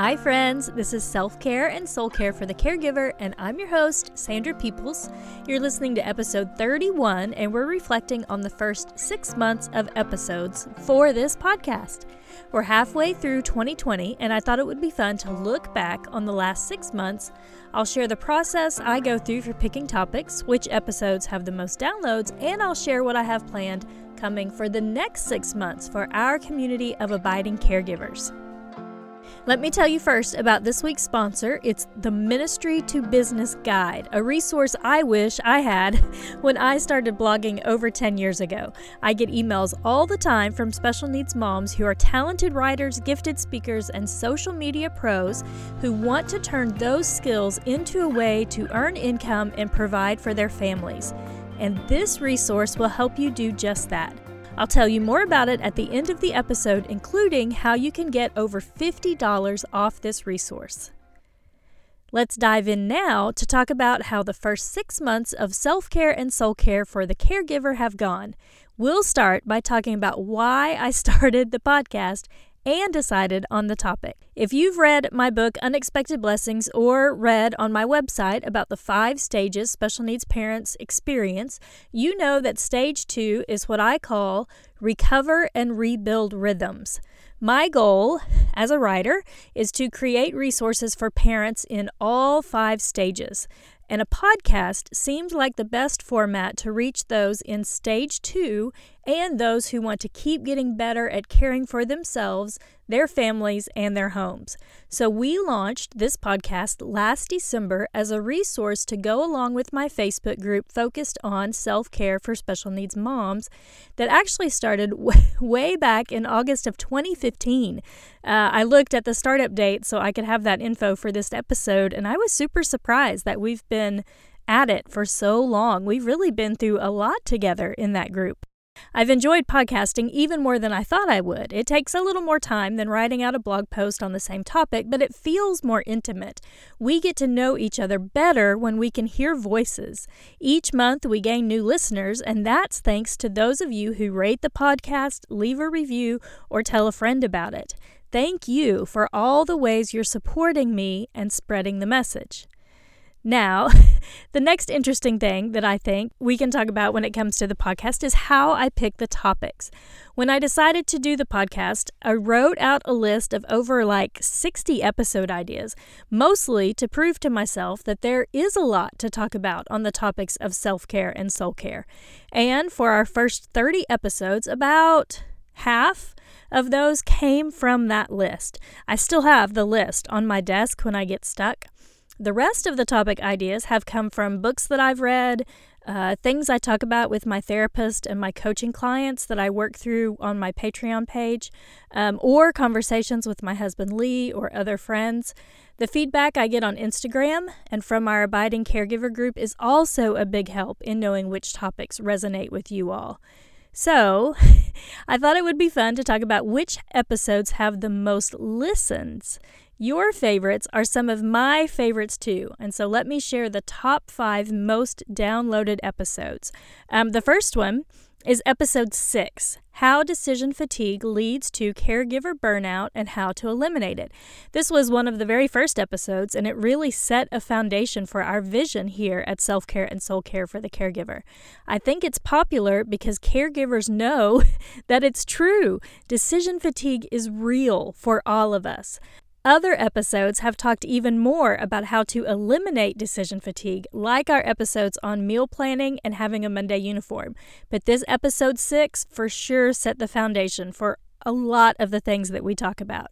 Hi, friends. This is Self Care and Soul Care for the Caregiver, and I'm your host, Sandra Peoples. You're listening to episode 31, and we're reflecting on the first six months of episodes for this podcast. We're halfway through 2020, and I thought it would be fun to look back on the last six months. I'll share the process I go through for picking topics, which episodes have the most downloads, and I'll share what I have planned coming for the next six months for our community of abiding caregivers. Let me tell you first about this week's sponsor. It's the Ministry to Business Guide, a resource I wish I had when I started blogging over 10 years ago. I get emails all the time from special needs moms who are talented writers, gifted speakers, and social media pros who want to turn those skills into a way to earn income and provide for their families. And this resource will help you do just that. I'll tell you more about it at the end of the episode, including how you can get over $50 off this resource. Let's dive in now to talk about how the first six months of self care and soul care for the caregiver have gone. We'll start by talking about why I started the podcast and decided on the topic. If you've read my book, Unexpected Blessings, or read on my website about the five stages special needs parents experience, you know that stage two is what I call recover and rebuild rhythms. My goal as a writer is to create resources for parents in all five stages and a podcast seemed like the best format to reach those in stage two and those who want to keep getting better at caring for themselves, their families, and their homes. So, we launched this podcast last December as a resource to go along with my Facebook group focused on self care for special needs moms that actually started way back in August of 2015. Uh, I looked at the startup date so I could have that info for this episode, and I was super surprised that we've been at it for so long. We've really been through a lot together in that group. I've enjoyed podcasting even more than I thought I would. It takes a little more time than writing out a blog post on the same topic, but it feels more intimate. We get to know each other better when we can hear voices. Each month we gain new listeners, and that's thanks to those of you who rate the podcast, leave a review, or tell a friend about it. Thank you for all the ways you're supporting me and spreading the message. Now, the next interesting thing that I think we can talk about when it comes to the podcast is how I pick the topics. When I decided to do the podcast, I wrote out a list of over like 60 episode ideas, mostly to prove to myself that there is a lot to talk about on the topics of self care and soul care. And for our first 30 episodes, about half of those came from that list. I still have the list on my desk when I get stuck. The rest of the topic ideas have come from books that I've read, uh, things I talk about with my therapist and my coaching clients that I work through on my Patreon page, um, or conversations with my husband Lee or other friends. The feedback I get on Instagram and from our Abiding Caregiver group is also a big help in knowing which topics resonate with you all. So, I thought it would be fun to talk about which episodes have the most listens. Your favorites are some of my favorites too, and so let me share the top five most downloaded episodes. Um, the first one is episode six How Decision Fatigue Leads to Caregiver Burnout and How to Eliminate It. This was one of the very first episodes, and it really set a foundation for our vision here at Self Care and Soul Care for the Caregiver. I think it's popular because caregivers know that it's true. Decision fatigue is real for all of us. Other episodes have talked even more about how to eliminate decision fatigue, like our episodes on meal planning and having a Monday uniform. But this episode 6 for sure set the foundation for a lot of the things that we talk about.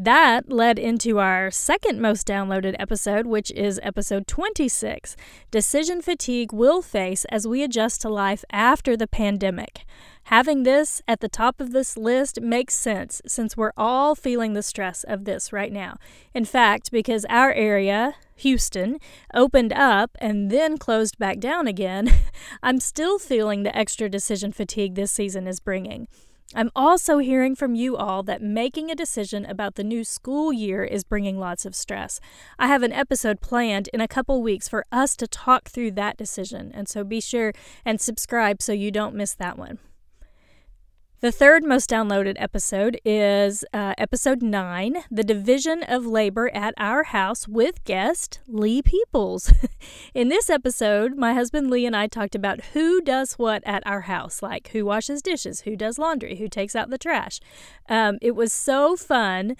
That led into our second most downloaded episode, which is episode 26 Decision Fatigue We'll Face as We Adjust to Life After the Pandemic. Having this at the top of this list makes sense since we're all feeling the stress of this right now. In fact, because our area, Houston, opened up and then closed back down again, I'm still feeling the extra decision fatigue this season is bringing. I'm also hearing from you all that making a decision about the new school year is bringing lots of stress. I have an episode planned in a couple weeks for us to talk through that decision, and so be sure and subscribe so you don't miss that one. The third most downloaded episode is uh, episode nine, The Division of Labor at Our House with guest Lee Peoples. In this episode, my husband Lee and I talked about who does what at our house, like who washes dishes, who does laundry, who takes out the trash. Um, it was so fun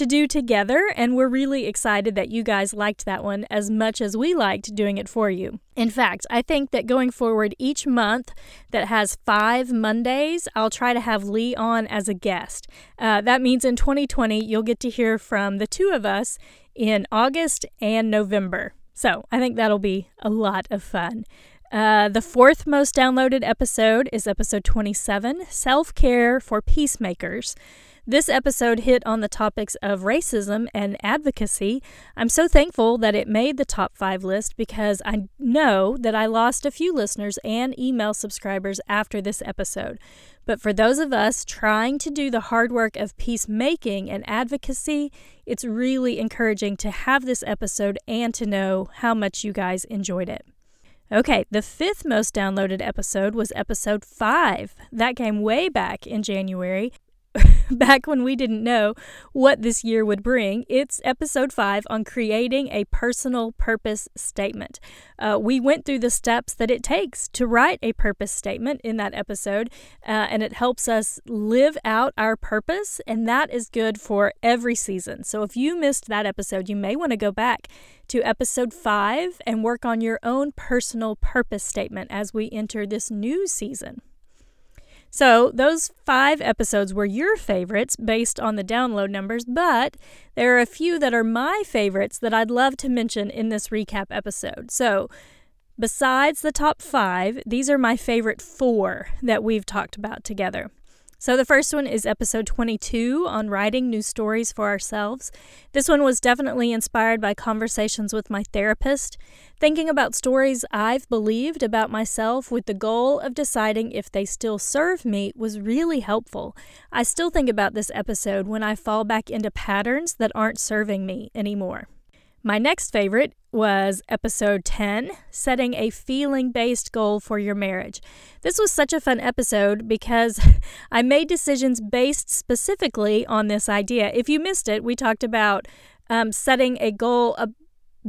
to do together, and we're really excited that you guys liked that one as much as we liked doing it for you. In fact, I think that going forward each month that has five Mondays, I'll try to have Lee on as a guest. Uh, that means in 2020, you'll get to hear from the two of us in August and November. So I think that'll be a lot of fun. Uh, the fourth most downloaded episode is episode 27 Self Care for Peacemakers. This episode hit on the topics of racism and advocacy. I'm so thankful that it made the top five list because I know that I lost a few listeners and email subscribers after this episode. But for those of us trying to do the hard work of peacemaking and advocacy, it's really encouraging to have this episode and to know how much you guys enjoyed it. Okay, the fifth most downloaded episode was episode five. That came way back in January. back when we didn't know what this year would bring. It's episode five on creating a personal purpose statement. Uh, we went through the steps that it takes to write a purpose statement in that episode, uh, and it helps us live out our purpose, and that is good for every season. So if you missed that episode, you may want to go back to episode five and work on your own personal purpose statement as we enter this new season. So, those five episodes were your favorites based on the download numbers, but there are a few that are my favorites that I'd love to mention in this recap episode. So, besides the top five, these are my favorite four that we've talked about together. So, the first one is episode 22 on writing new stories for ourselves. This one was definitely inspired by conversations with my therapist, thinking about stories I've believed about myself with the goal of deciding if they still serve me was really helpful. I still think about this episode when I fall back into patterns that aren't serving me anymore. My next favorite was episode 10 Setting a Feeling Based Goal for Your Marriage. This was such a fun episode because I made decisions based specifically on this idea. If you missed it, we talked about um, setting a goal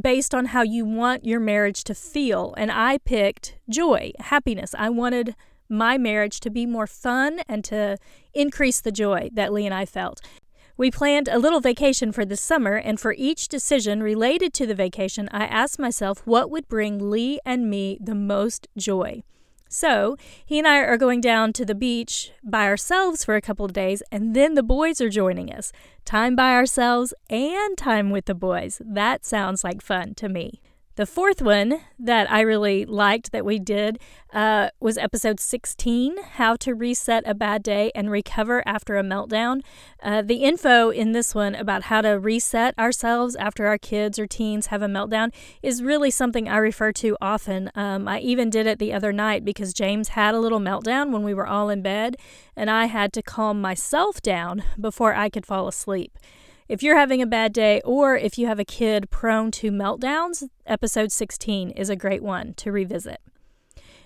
based on how you want your marriage to feel, and I picked joy, happiness. I wanted my marriage to be more fun and to increase the joy that Lee and I felt. We planned a little vacation for the summer, and for each decision related to the vacation, I asked myself what would bring Lee and me the most joy. So, he and I are going down to the beach by ourselves for a couple of days, and then the boys are joining us. Time by ourselves and time with the boys. That sounds like fun to me. The fourth one that I really liked that we did uh, was episode 16 How to Reset a Bad Day and Recover After a Meltdown. Uh, the info in this one about how to reset ourselves after our kids or teens have a meltdown is really something I refer to often. Um, I even did it the other night because James had a little meltdown when we were all in bed, and I had to calm myself down before I could fall asleep. If you're having a bad day or if you have a kid prone to meltdowns, episode 16 is a great one to revisit.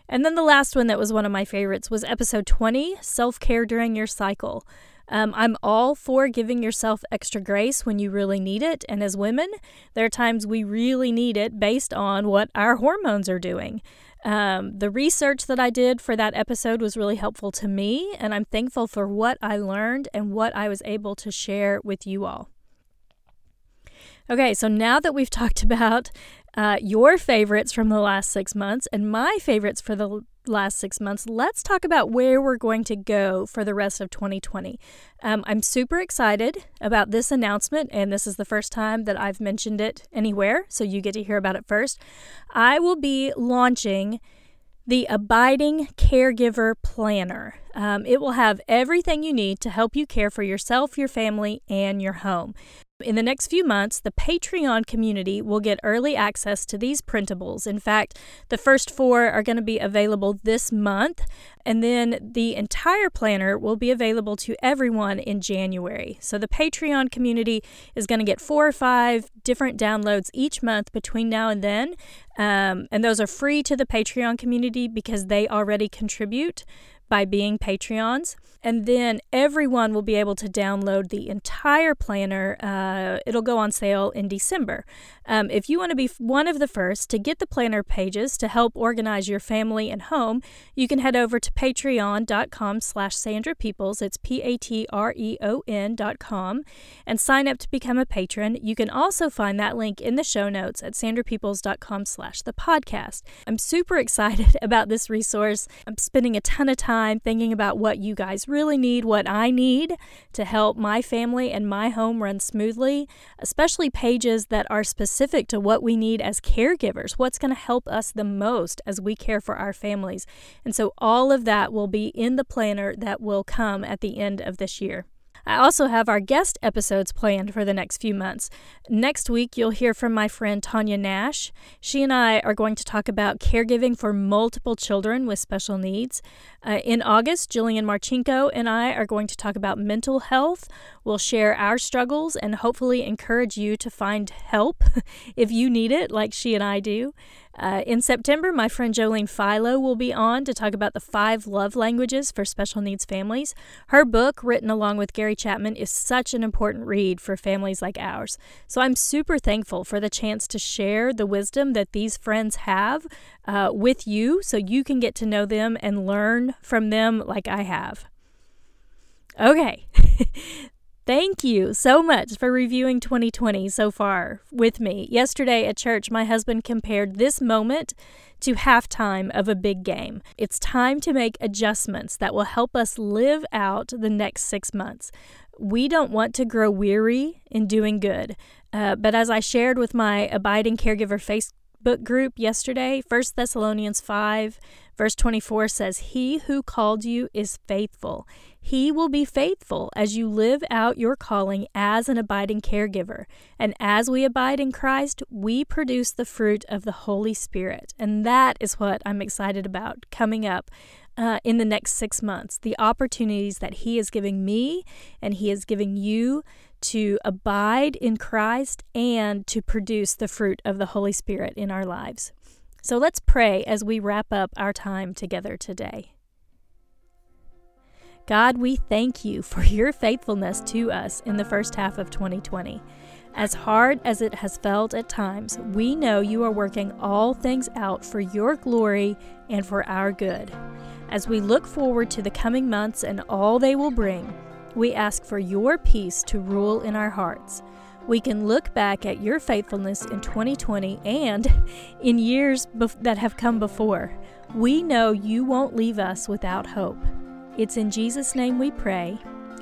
And then the last one that was one of my favorites was episode 20 Self Care During Your Cycle. Um, I'm all for giving yourself extra grace when you really need it. And as women, there are times we really need it based on what our hormones are doing. Um, the research that I did for that episode was really helpful to me, and I'm thankful for what I learned and what I was able to share with you all. Okay, so now that we've talked about uh, your favorites from the last six months and my favorites for the last six months, let's talk about where we're going to go for the rest of 2020. Um, I'm super excited about this announcement, and this is the first time that I've mentioned it anywhere, so you get to hear about it first. I will be launching the Abiding Caregiver Planner. Um, it will have everything you need to help you care for yourself, your family, and your home. In the next few months, the Patreon community will get early access to these printables. In fact, the first four are going to be available this month, and then the entire planner will be available to everyone in January. So the Patreon community is going to get four or five different downloads each month between now and then. Um, and those are free to the Patreon community because they already contribute. By being Patreons. And then everyone will be able to download the entire planner. Uh, it'll go on sale in December. Um, if you want to be one of the first to get the planner pages to help organize your family and home, you can head over to patreon.com slash Sandra Peoples. It's P-A-T-R-E-O-N dot com and sign up to become a patron. You can also find that link in the show notes at sandrapeoples.com slash the podcast. I'm super excited about this resource. I'm spending a ton of time thinking about what you guys really need, what I need to help my family and my home run smoothly, especially pages that are specific to what we need as caregivers, what's going to help us the most as we care for our families. And so all of that will be in the planner that will come at the end of this year. I also have our guest episodes planned for the next few months. Next week, you'll hear from my friend Tanya Nash. She and I are going to talk about caregiving for multiple children with special needs. Uh, in August, Jillian Marchenko and I are going to talk about mental health. We'll share our struggles and hopefully encourage you to find help if you need it, like she and I do. Uh, in September, my friend Jolene Philo will be on to talk about the five love languages for special needs families. Her book, written along with Gary Chapman, is such an important read for families like ours. So I'm super thankful for the chance to share the wisdom that these friends have uh, with you so you can get to know them and learn from them like I have. Okay. Thank you so much for reviewing 2020 so far with me. Yesterday at church, my husband compared this moment to halftime of a big game. It's time to make adjustments that will help us live out the next six months. We don't want to grow weary in doing good. Uh, but as I shared with my Abiding Caregiver Facebook group yesterday, 1 Thessalonians 5, verse 24 says, He who called you is faithful. He will be faithful as you live out your calling as an abiding caregiver. And as we abide in Christ, we produce the fruit of the Holy Spirit. And that is what I'm excited about coming up uh, in the next six months. The opportunities that He is giving me and He is giving you to abide in Christ and to produce the fruit of the Holy Spirit in our lives. So let's pray as we wrap up our time together today. God, we thank you for your faithfulness to us in the first half of 2020. As hard as it has felt at times, we know you are working all things out for your glory and for our good. As we look forward to the coming months and all they will bring, we ask for your peace to rule in our hearts. We can look back at your faithfulness in 2020 and in years bef- that have come before. We know you won't leave us without hope. It's in Jesus' name we pray.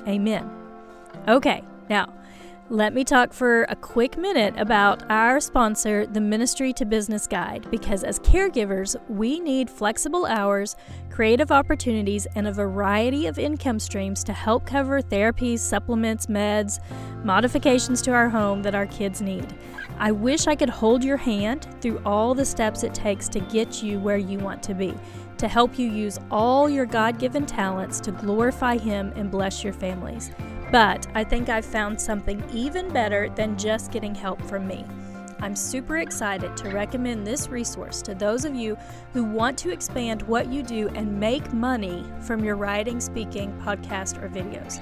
Amen. Okay, now let me talk for a quick minute about our sponsor, the Ministry to Business Guide, because as caregivers, we need flexible hours, creative opportunities, and a variety of income streams to help cover therapies, supplements, meds, modifications to our home that our kids need. I wish I could hold your hand through all the steps it takes to get you where you want to be to help you use all your God given talents to glorify Him and bless your families. But I think I've found something even better than just getting help from me. I'm super excited to recommend this resource to those of you who want to expand what you do and make money from your writing, speaking, podcast, or videos.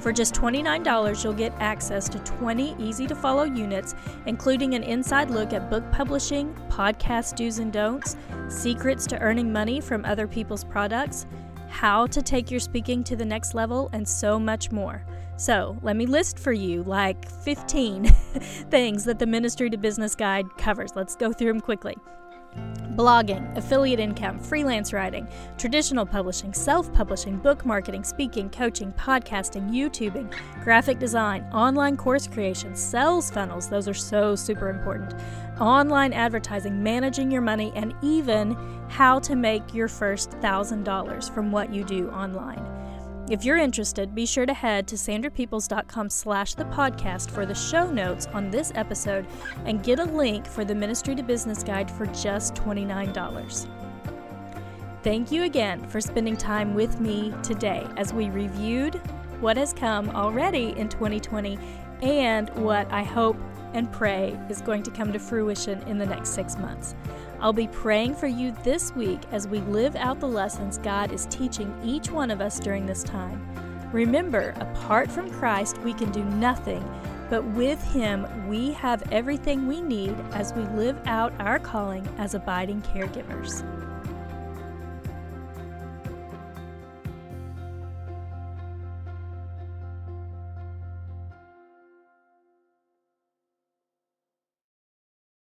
For just $29, you'll get access to 20 easy to follow units, including an inside look at book publishing, podcast do's and don'ts, secrets to earning money from other people's products, how to take your speaking to the next level, and so much more. So, let me list for you like 15 things that the Ministry to Business Guide covers. Let's go through them quickly blogging, affiliate income, freelance writing, traditional publishing, self publishing, book marketing, speaking, coaching, podcasting, YouTubing, graphic design, online course creation, sales funnels, those are so super important, online advertising, managing your money, and even how to make your first $1,000 from what you do online. If you're interested, be sure to head to sandrapeoples.com slash the podcast for the show notes on this episode and get a link for the Ministry to Business Guide for just $29. Thank you again for spending time with me today as we reviewed what has come already in 2020 and what I hope and pray is going to come to fruition in the next six months. I'll be praying for you this week as we live out the lessons God is teaching each one of us during this time. Remember, apart from Christ, we can do nothing, but with Him, we have everything we need as we live out our calling as abiding caregivers.